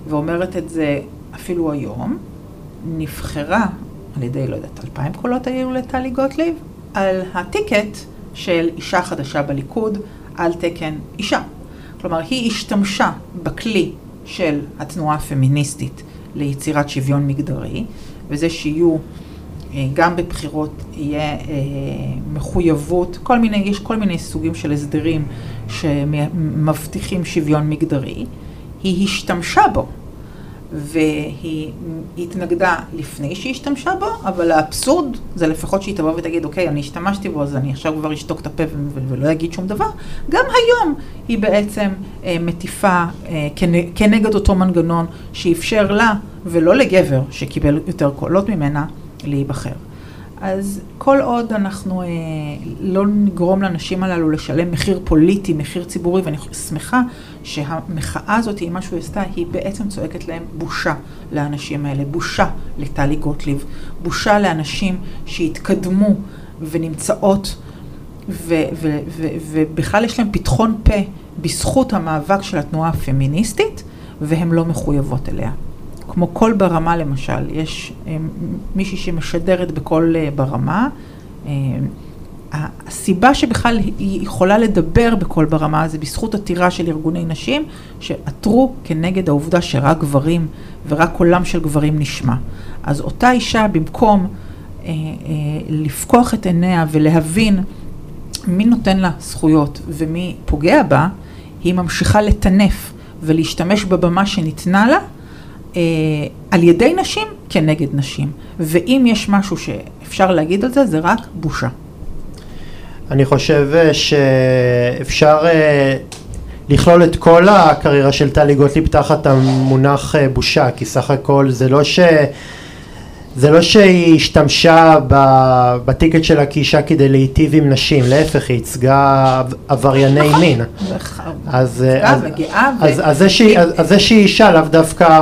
ואומרת את זה אפילו היום, נבחרה על ידי, לא יודעת, אלפיים קולות היו לטלי גוטליב, על הטיקט של אישה חדשה בליכוד על תקן אישה. כלומר, היא השתמשה בכלי של התנועה הפמיניסטית ליצירת שוויון מגדרי, וזה שיהיו אה, גם בבחירות יהיה אה, מחויבות, כל מיני, יש כל מיני סוגים של הסדרים שמבטיחים שוויון מגדרי, היא השתמשה בו. והיא התנגדה לפני שהיא השתמשה בו, אבל האבסורד זה לפחות שהיא תבוא ותגיד, אוקיי, אני השתמשתי בו, אז אני עכשיו כבר אשתוק את הפה ולא אגיד שום דבר. גם היום היא בעצם אה, מטיפה אה, כנגד אותו מנגנון שאפשר לה, ולא לגבר שקיבל יותר קולות ממנה, להיבחר. אז כל עוד אנחנו אה, לא נגרום לנשים הללו לשלם מחיר פוליטי, מחיר ציבורי, ואני שמחה שהמחאה הזאת, מה שהוא עשתה, היא בעצם צועקת להם בושה לאנשים האלה, בושה לטלי גוטליב, בושה לאנשים שהתקדמו ונמצאות, ובכלל יש להם פתחון פה בזכות המאבק של התנועה הפמיניסטית, והן לא מחויבות אליה. כמו קול ברמה למשל, יש אה, מישהי שמשדרת בקול אה, ברמה. אה, הסיבה שבכלל היא יכולה לדבר בקול ברמה זה בזכות עתירה של ארגוני נשים שעתרו כנגד העובדה שרק גברים ורק קולם של גברים נשמע. אז אותה אישה במקום אה, אה, לפקוח את עיניה ולהבין מי נותן לה זכויות ומי פוגע בה, היא ממשיכה לטנף ולהשתמש בבמה שניתנה לה על ידי נשים כנגד נשים. ואם יש משהו שאפשר להגיד על זה, זה רק בושה. אני חושב אה, שאפשר אה, לכלול את כל הקריירה של טלי גוטליב תחת המונח אה, בושה, כי סך הכל זה לא ש... זה לא שהיא השתמשה בטיקט שלה כאישה כדי להיטיב עם נשים, להפך, היא ייצגה עברייני. מין. אז זה שהיא אישה לאו דווקא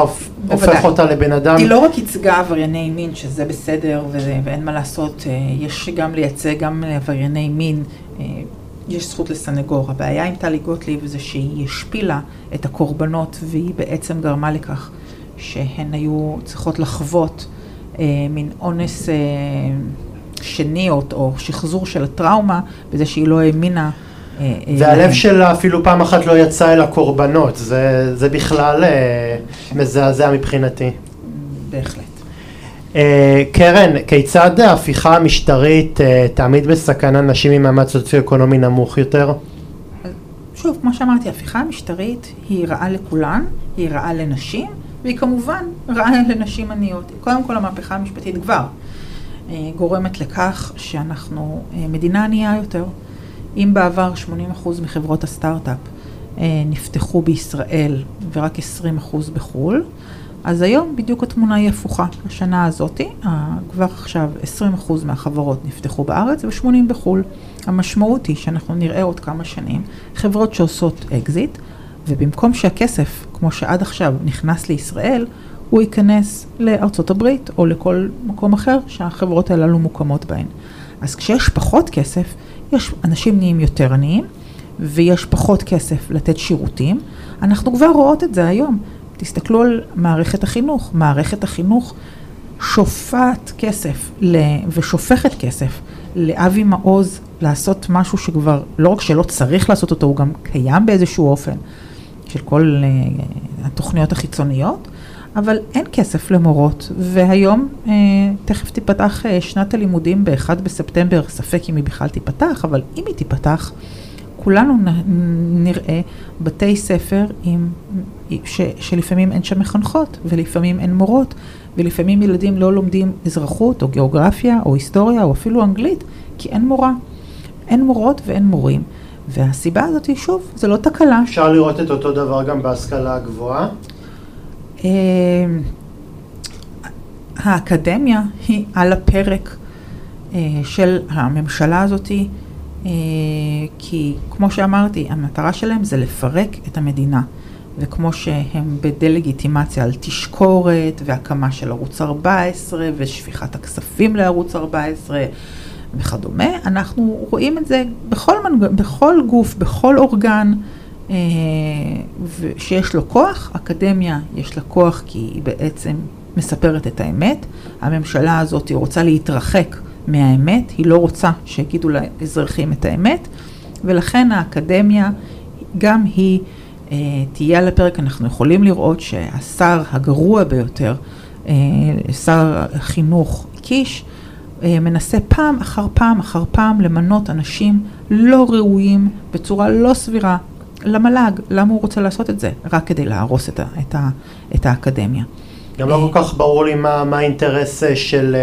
הופך אותה לבן אדם. היא לא רק ייצגה עברייני מין, שזה בסדר ואין מה לעשות, אה, יש גם לייצג גם עברייני מין, אה, יש זכות לסנגור. הבעיה עם טלי גוטליב זה שהיא השפילה את הקורבנות והיא בעצם גרמה לכך שהן היו צריכות לחוות אה, מין אונס שני או שחזור של הטראומה בזה שהיא לא האמינה. אה, אה, והלב שלה אפילו פעם אחת לא יצא אל הקורבנות, זה, זה בכלל אה, מזעזע מבחינתי. בהחלט. קרן, כיצד ההפיכה המשטרית תעמיד בסכנה נשים ממעמד סוציו-אקונומי נמוך יותר? שוב, כמו שאמרתי, ההפיכה המשטרית היא רעה לכולן, היא רעה לנשים, והיא כמובן רעה [laughs] לנשים עניות. קודם כל, המהפכה המשפטית כבר גורמת לכך שאנחנו מדינה ענייה יותר. אם בעבר 80% מחברות הסטארט-אפ אה, נפתחו בישראל ורק 20% בחו"ל, אז היום בדיוק התמונה היא הפוכה. השנה הזאת, כבר עכשיו 20% מהחברות נפתחו בארץ ו-80 בחו"ל. המשמעות היא שאנחנו נראה עוד כמה שנים חברות שעושות אקזיט, ובמקום שהכסף, כמו שעד עכשיו, נכנס לישראל, הוא ייכנס לארצות הברית או לכל מקום אחר שהחברות הללו מוקמות בהן. אז כשיש פחות כסף, יש, אנשים נהיים יותר עניים, ויש פחות כסף לתת שירותים. אנחנו כבר רואות את זה היום. תסתכלו על מערכת החינוך. מערכת החינוך שופעת כסף ל... ושופכת כסף לאבי מעוז לעשות משהו שכבר, לא רק שלא צריך לעשות אותו, הוא גם קיים באיזשהו אופן של כל uh, התוכניות החיצוניות, אבל אין כסף למורות, והיום אה, תכף תיפתח אה, שנת הלימודים ב-1 בספטמבר, ספק אם היא בכלל תיפתח, אבל אם היא תיפתח, כולנו נ, נראה בתי ספר עם, ש, שלפעמים אין שם מחנכות, ולפעמים אין מורות, ולפעמים ילדים לא לומדים אזרחות, או גיאוגרפיה, או היסטוריה, או אפילו אנגלית, כי אין מורה. אין מורות ואין מורים. והסיבה הזאת היא, שוב, זה לא תקלה. אפשר לראות את אותו דבר גם בהשכלה הגבוהה? אה, האקדמיה היא על הפרק אה, של הממשלה הזאתי, אה, כי כמו שאמרתי, המטרה שלהם זה לפרק את המדינה. וכמו שהם בדה-לגיטימציה על תשקורת והקמה של ערוץ 14 ושפיכת הכספים לערוץ 14 וכדומה, אנחנו רואים את זה בכל, מנג... בכל גוף, בכל אורגן אה, שיש לו כוח, אקדמיה יש לה כוח כי היא בעצם מספרת את האמת. הממשלה הזאת היא רוצה להתרחק מהאמת, היא לא רוצה שיגידו לאזרחים את האמת, ולכן האקדמיה גם היא אה, תהיה על הפרק. אנחנו יכולים לראות שהשר הגרוע ביותר, אה, שר החינוך קיש, אה, מנסה פעם אחר פעם אחר פעם למנות אנשים לא ראויים בצורה לא סבירה למל"ג. למה הוא רוצה לעשות את זה? רק כדי להרוס את, ה, את, ה, את האקדמיה. גם לא כל כך ברור לי מה, מה האינטרס של,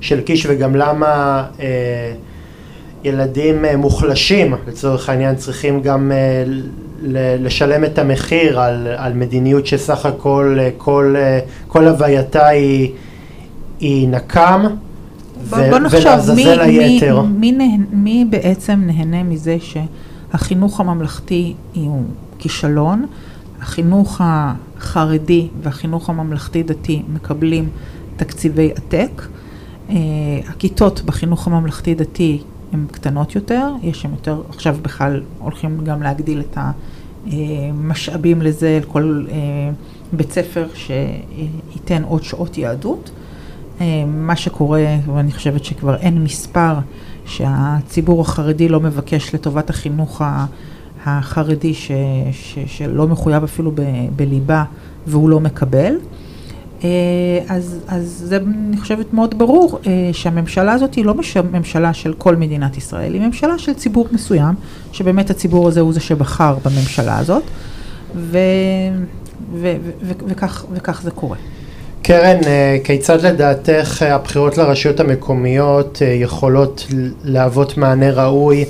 של קיש וגם למה אה, ילדים מוחלשים, לצורך העניין, צריכים גם אה, לשלם את המחיר על, על מדיניות שסך הכל כל, כל הווייתה היא, היא נקם. בוא, בוא נחשוב, מי, מי, מי, מי, מי בעצם נהנה מזה שהחינוך הממלכתי הוא כישלון, החינוך החרדי והחינוך הממלכתי-דתי מקבלים תקציבי עתק, uh, הכיתות בחינוך הממלכתי-דתי הן קטנות יותר, יש שם יותר, עכשיו בכלל הולכים גם להגדיל את המשאבים לזה, לכל uh, בית ספר שייתן עוד שעות יהדות. אה, מה שקורה, ואני חושבת שכבר אין מספר שהציבור החרדי לא מבקש לטובת החינוך החרדי ש, ש, שלא מחויב אפילו ב, בליבה והוא לא מקבל. אה, אז, אז זה, אני חושבת, מאוד ברור אה, שהממשלה הזאת היא לא ממשלה של כל מדינת ישראל, היא ממשלה של ציבור מסוים, שבאמת הציבור הזה הוא זה שבחר בממשלה הזאת, ו, ו, ו, ו, וכך, וכך זה קורה. קרן, אה, כיצד לדעתך אה, הבחירות לרשויות המקומיות אה, יכולות להוות מענה ראוי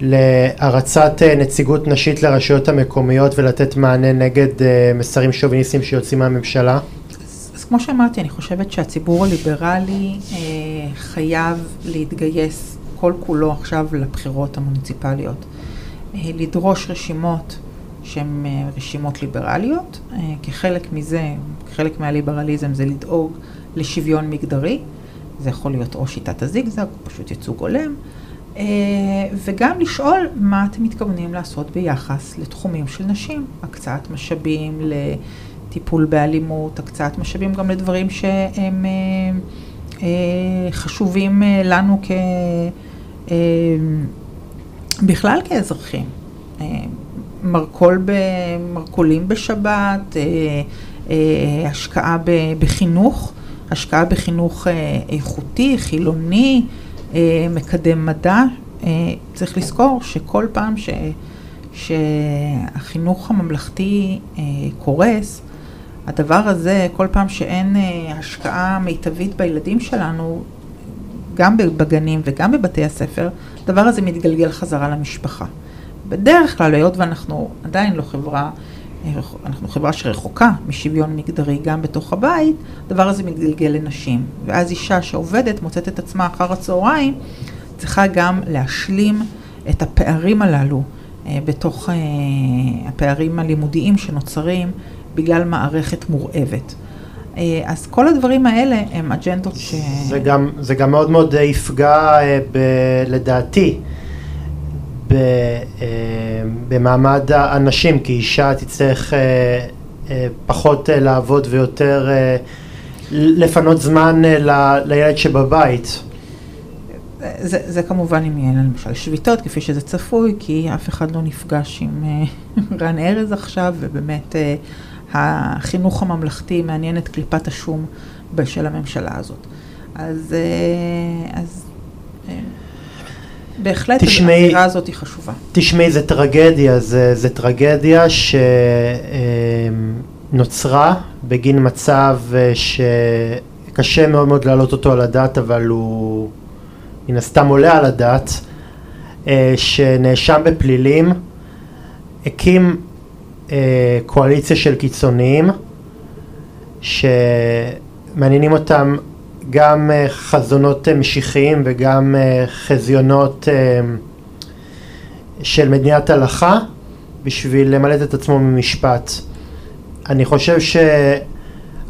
להרצת נציגות נשית לרשויות המקומיות ולתת מענה נגד מסרים שוביניסטיים שיוצאים מהממשלה? אז, אז כמו שאמרתי, אני חושבת שהציבור הליברלי אה, חייב להתגייס כל כולו עכשיו לבחירות המוניציפליות. אה, לדרוש רשימות שהן אה, רשימות ליברליות. אה, כחלק מזה, חלק מהליברליזם זה לדאוג לשוויון מגדרי. זה יכול להיות או שיטת הזיגזג, או פשוט ייצוג הולם. אה, וגם לשאול מה אתם מתכוונים לעשות ביחס לתחומים של נשים. הקצאת משאבים לטיפול באלימות, הקצאת משאבים גם לדברים שהם חשובים לנו כ... בכלל כאזרחים. מרכול במרכולים בשבת, אה, אה, השקעה בחינוך, השקעה בחינוך אה, איכותי, חילוני, מקדם מדע. צריך לזכור שכל פעם ש, שהחינוך הממלכתי קורס, הדבר הזה, כל פעם שאין השקעה מיטבית בילדים שלנו, גם בגנים וגם בבתי הספר, הדבר הזה מתגלגל חזרה למשפחה. בדרך כלל, היות ואנחנו עדיין לא חברה, אנחנו חברה שרחוקה משוויון מגדרי גם בתוך הבית, הדבר הזה מתגלגל לנשים. ואז אישה שעובדת מוצאת את עצמה אחר הצהריים, צריכה גם להשלים את הפערים הללו אה, בתוך אה, הפערים הלימודיים שנוצרים בגלל מערכת מורעבת. אה, אז כל הדברים האלה הם אג'נדות ש... זה גם, זה גם מאוד מאוד יפגע ב, לדעתי ב, אה, במעמד הנשים, כי אישה תצטרך אה, אה, פחות לעבוד ויותר לפנות זמן לילד שבבית. זה, זה כמובן אם יהיה למשל שביתות, כפי שזה צפוי, כי אף אחד לא נפגש עם [laughs] רן ארז עכשיו, ובאמת החינוך הממלכתי מעניין את קליפת השום של הממשלה הזאת. אז, אז בהחלט תשמעי, האמירה הזאת היא חשובה. תשמעי, זה טרגדיה, זה, זה טרגדיה שנוצרה בגין מצב אה, שקשה מאוד מאוד להעלות אותו על הדעת, אבל הוא מן הסתם עולה על הדעת. אה, שנאשם בפלילים, הקים אה, קואליציה של קיצוניים, שמעניינים אותם גם אה, חזונות אה, משיחיים וגם אה, חזיונות של מדינת הלכה, בשביל למלט את עצמו ממשפט. אני חושב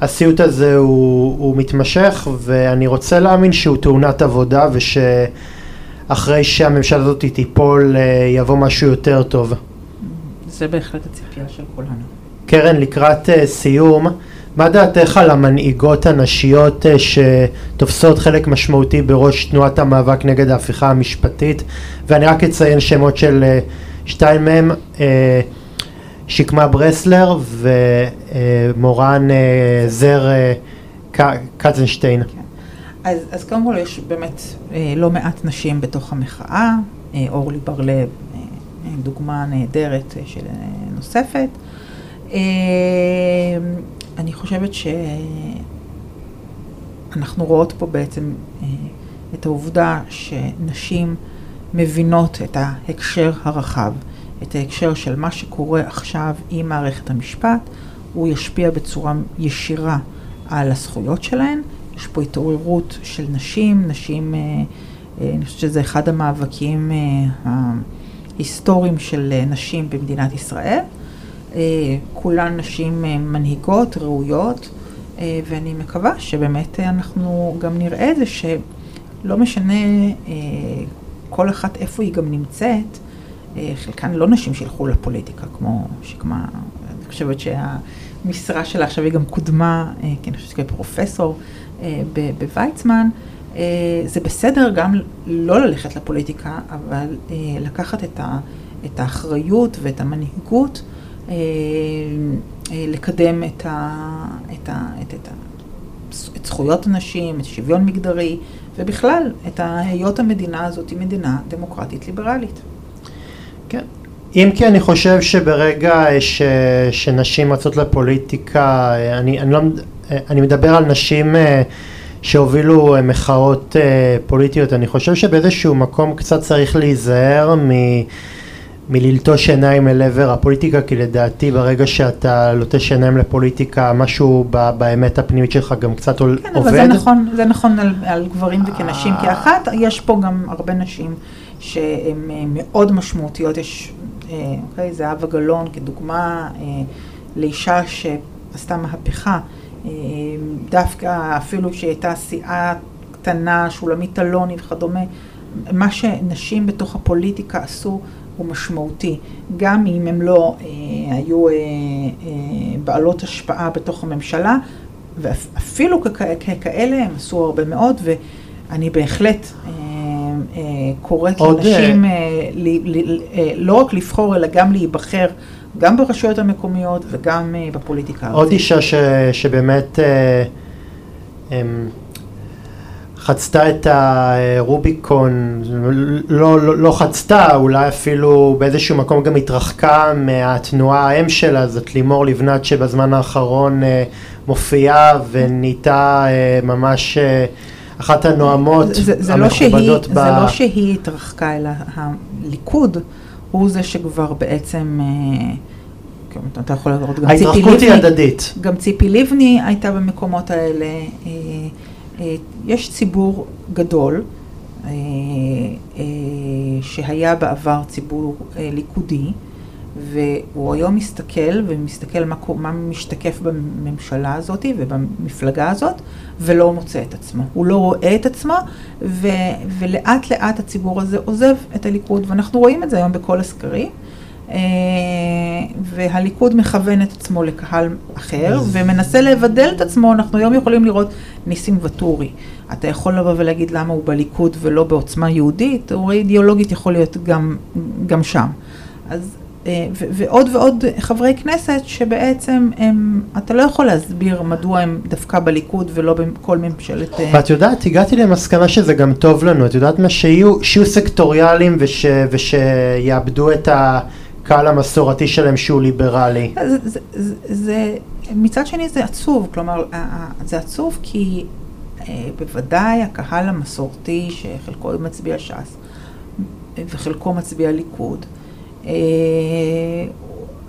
שהסיוט הזה הוא, הוא מתמשך ואני רוצה להאמין שהוא תאונת עבודה ושאחרי שהממשלה הזאת תיפול יבוא משהו יותר טוב. זה בהחלט הציפייה של כולנו. קרן, לקראת סיום, מה דעתך על המנהיגות הנשיות uh, שתופסות חלק משמעותי בראש תנועת המאבק נגד ההפיכה המשפטית? ואני רק אציין שמות של uh, שתיים מהם, uh, שקמה ברסלר ומורן זר קצנשטיין. אז, אז קודם כל יש באמת אה, לא מעט נשים בתוך המחאה, אה, אורלי בר-לב, אה, אה, דוגמה נהדרת אה, של אה, נוספת. אני חושבת שאנחנו רואות פה בעצם אה, את העובדה שנשים מבינות את ההקשר הרחב, את ההקשר של מה שקורה עכשיו עם מערכת המשפט, הוא ישפיע בצורה ישירה על הזכויות שלהן. יש פה התעוררות של נשים, נשים, אה, אה, אני חושבת שזה אחד המאבקים ההיסטוריים של נשים במדינת ישראל. אה, כולן נשים אה, מנהיגות, ראויות, אה, ואני מקווה שבאמת אנחנו גם נראה את זה שלא משנה כל אחת איפה היא גם נמצאת, חלקן לא נשים שילכו לפוליטיקה, כמו שקמה, אני חושבת שהמשרה שלה עכשיו היא גם קודמה, כי אני חושבת כפרופסור בוויצמן. זה בסדר גם לא ללכת לפוליטיקה, אבל לקחת את, האחריות ואת המנהיגות, לקדם את, ה, את, ה, את, את, ה, את זכויות הנשים, את שוויון מגדרי, ובכלל, את היות המדינה הזאת היא מדינה דמוקרטית ליברלית. כן. אם כי אני חושב שברגע ש, שנשים רצות לפוליטיקה, אני, אני, לא, אני מדבר על נשים אה, שהובילו אה, מחאות אה, פוליטיות, אני חושב שבאיזשהו מקום קצת צריך להיזהר מ... מללטוש עיניים אל עבר הפוליטיקה, כי לדעתי ברגע שאתה לוטש עיניים לפוליטיקה, משהו ב- באמת הפנימית שלך גם קצת עול- כן, עובד. אבל זה נכון, זה נכון על, על גברים וכנשים כאחת, יש פה גם הרבה נשים שהן אה, מאוד משמעותיות, יש, אה, אוקיי, זהבה גלאון כדוגמה אה, לאישה שעשתה מהפכה, אה, דווקא אפילו שהיא הייתה סיעה קטנה, שולמית אלוני וכדומה, מה שנשים בתוך הפוליטיקה עשו הוא משמעותי, גם אם הם לא אה, היו אה, אה, בעלות השפעה בתוך הממשלה, ואפילו ככ- ככאלה הם עשו הרבה מאוד, ואני בהחלט אה, אה, קוראת לנשים אה, ל- ל- אה, לא רק לבחור, אלא גם להיבחר, גם ברשויות המקומיות וגם אה, בפוליטיקה. עוד אישה ש, שבאמת אה, אמ, חצתה את הרוביקון, לא, לא, לא חצתה, אולי אפילו באיזשהו מקום גם התרחקה מהתנועה האם שלה, זאת לימור לבנת שבזמן האחרון אה, מופיעה ונהייתה אה, ממש אה, אחת הנואמות זה, זה, לא שהיא, המכובדות זה לא שהיא התרחקה, אלא הליכוד הוא זה שכבר בעצם, אה, כן, אתה יכול לראות גם ציפי ההתרחקות היא לבני, הדדית. גם ציפי לבני הייתה במקומות האלה. אה, יש ציבור גדול אה, אה, שהיה בעבר ציבור אה, ליכודי, והוא היום מסתכל ומסתכל מה, מה משתקף בממשלה הזאת ובמפלגה הזאת, ולא מוצא את עצמו. הוא לא רואה את עצמו, ו, ולאט לאט הציבור הזה עוזב את הליכוד, ואנחנו רואים את זה היום בכל הסקרים. אה, והליכוד מכוון את עצמו לקהל אחר, ומנסה לבדל את עצמו, אנחנו היום יכולים לראות ניסים ואטורי. אתה יכול לבוא ולהגיד למה הוא בליכוד ולא בעוצמה יהודית, הוא אידיאולוגית יכול להיות גם, גם שם. אז, אה, ו- ועוד ועוד חברי כנסת שבעצם הם, אתה לא יכול להסביר מדוע הם דווקא בליכוד ולא בכל ממשלת... אה, ואת יודעת, הגעתי למסקנה שזה גם טוב לנו, את יודעת מה, שיהיו, שיהיו סקטוריאליים וש, ושיאבדו את הקהל המסורתי שלהם שהוא ליברלי. זה, זה, זה, מצד שני זה עצוב, כלומר, זה עצוב כי אה, בוודאי הקהל המסורתי, שחלקו מצביע ש"ס, וחלקו מצביע ליכוד.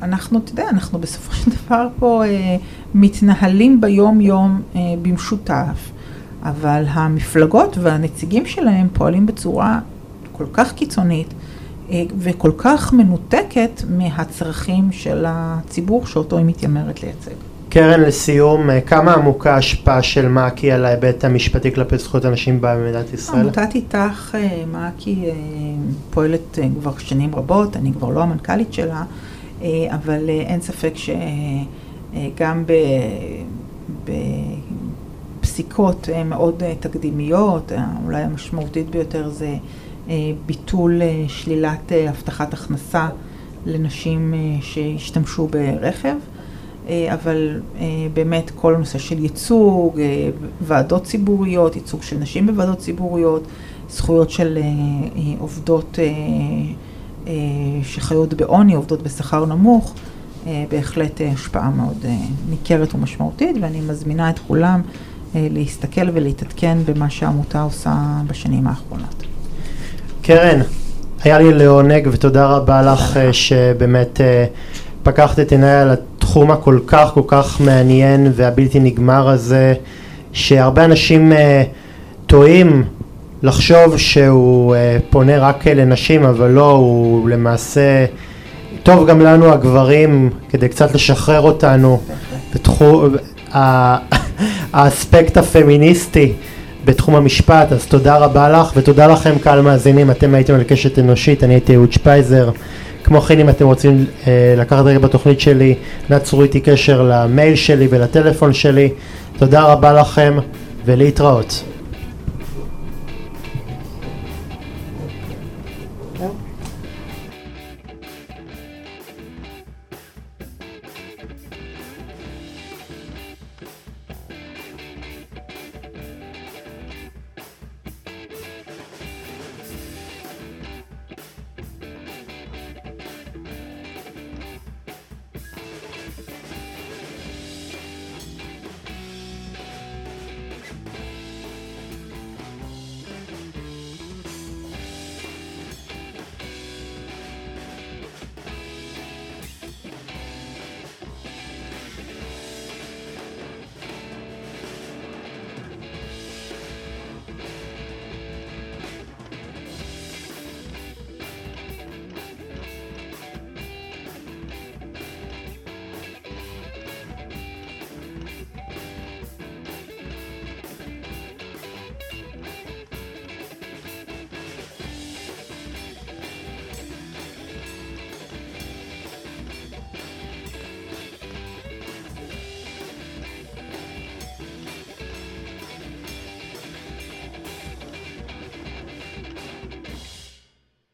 אנחנו, אתה יודע, אנחנו בסופו של דבר פה מתנהלים ביום-יום במשותף, אבל המפלגות והנציגים שלהם פועלים בצורה כל כך קיצונית וכל כך מנותקת מהצרכים של הציבור שאותו היא מתיימרת לייצג. קרן, לסיום, אה, כמה עמוקה ההשפעה של מעקי על ההיבט המשפטי כלפי זכויות אנשים במדינת ישראל? עמותת איתך, אה, מעקי אה, פועלת כבר שנים רבות, אני כבר לא המנכ"לית שלה, אבל אין ספק שגם בפסיקות מאוד תקדימיות, אולי המשמעותית ביותר זה ביטול שלילת הבטחת הכנסה לנשים שהשתמשו ברכב. אה, אבל אה, באמת כל הנושא של ייצוג, אה, ועדות ציבוריות, ייצוג של נשים בוועדות ציבוריות, זכויות של עובדות שחיות בעוני, עובדות בשכר נמוך, בהחלט השפעה מאוד ניכרת ומשמעותית, ואני מזמינה את כולם להסתכל ולהתעדכן במה שהעמותה עושה בשנים האחרונות. קרן, היה לי לעונג ותודה רבה לך שבאמת פקחת את עיניי על התחום הכל כך כל כך מעניין והבלתי נגמר הזה, שהרבה אנשים uh, טועים לחשוב שהוא פונה רק לנשים, אבל לא, הוא למעשה טוב גם לנו הגברים כדי קצת לשחרר אותנו בתחום, [laughs] האספקט הפמיניסטי בתחום המשפט, אז תודה רבה לך ותודה לכם קהל מאזינים, אתם הייתם על קשת אנושית, אני הייתי אהוד שפייזר כמו כן אם אתם רוצים אה, לקחת רגע בתוכנית שלי, נצרו איתי קשר למייל שלי ולטלפון שלי. תודה רבה לכם ולהתראות.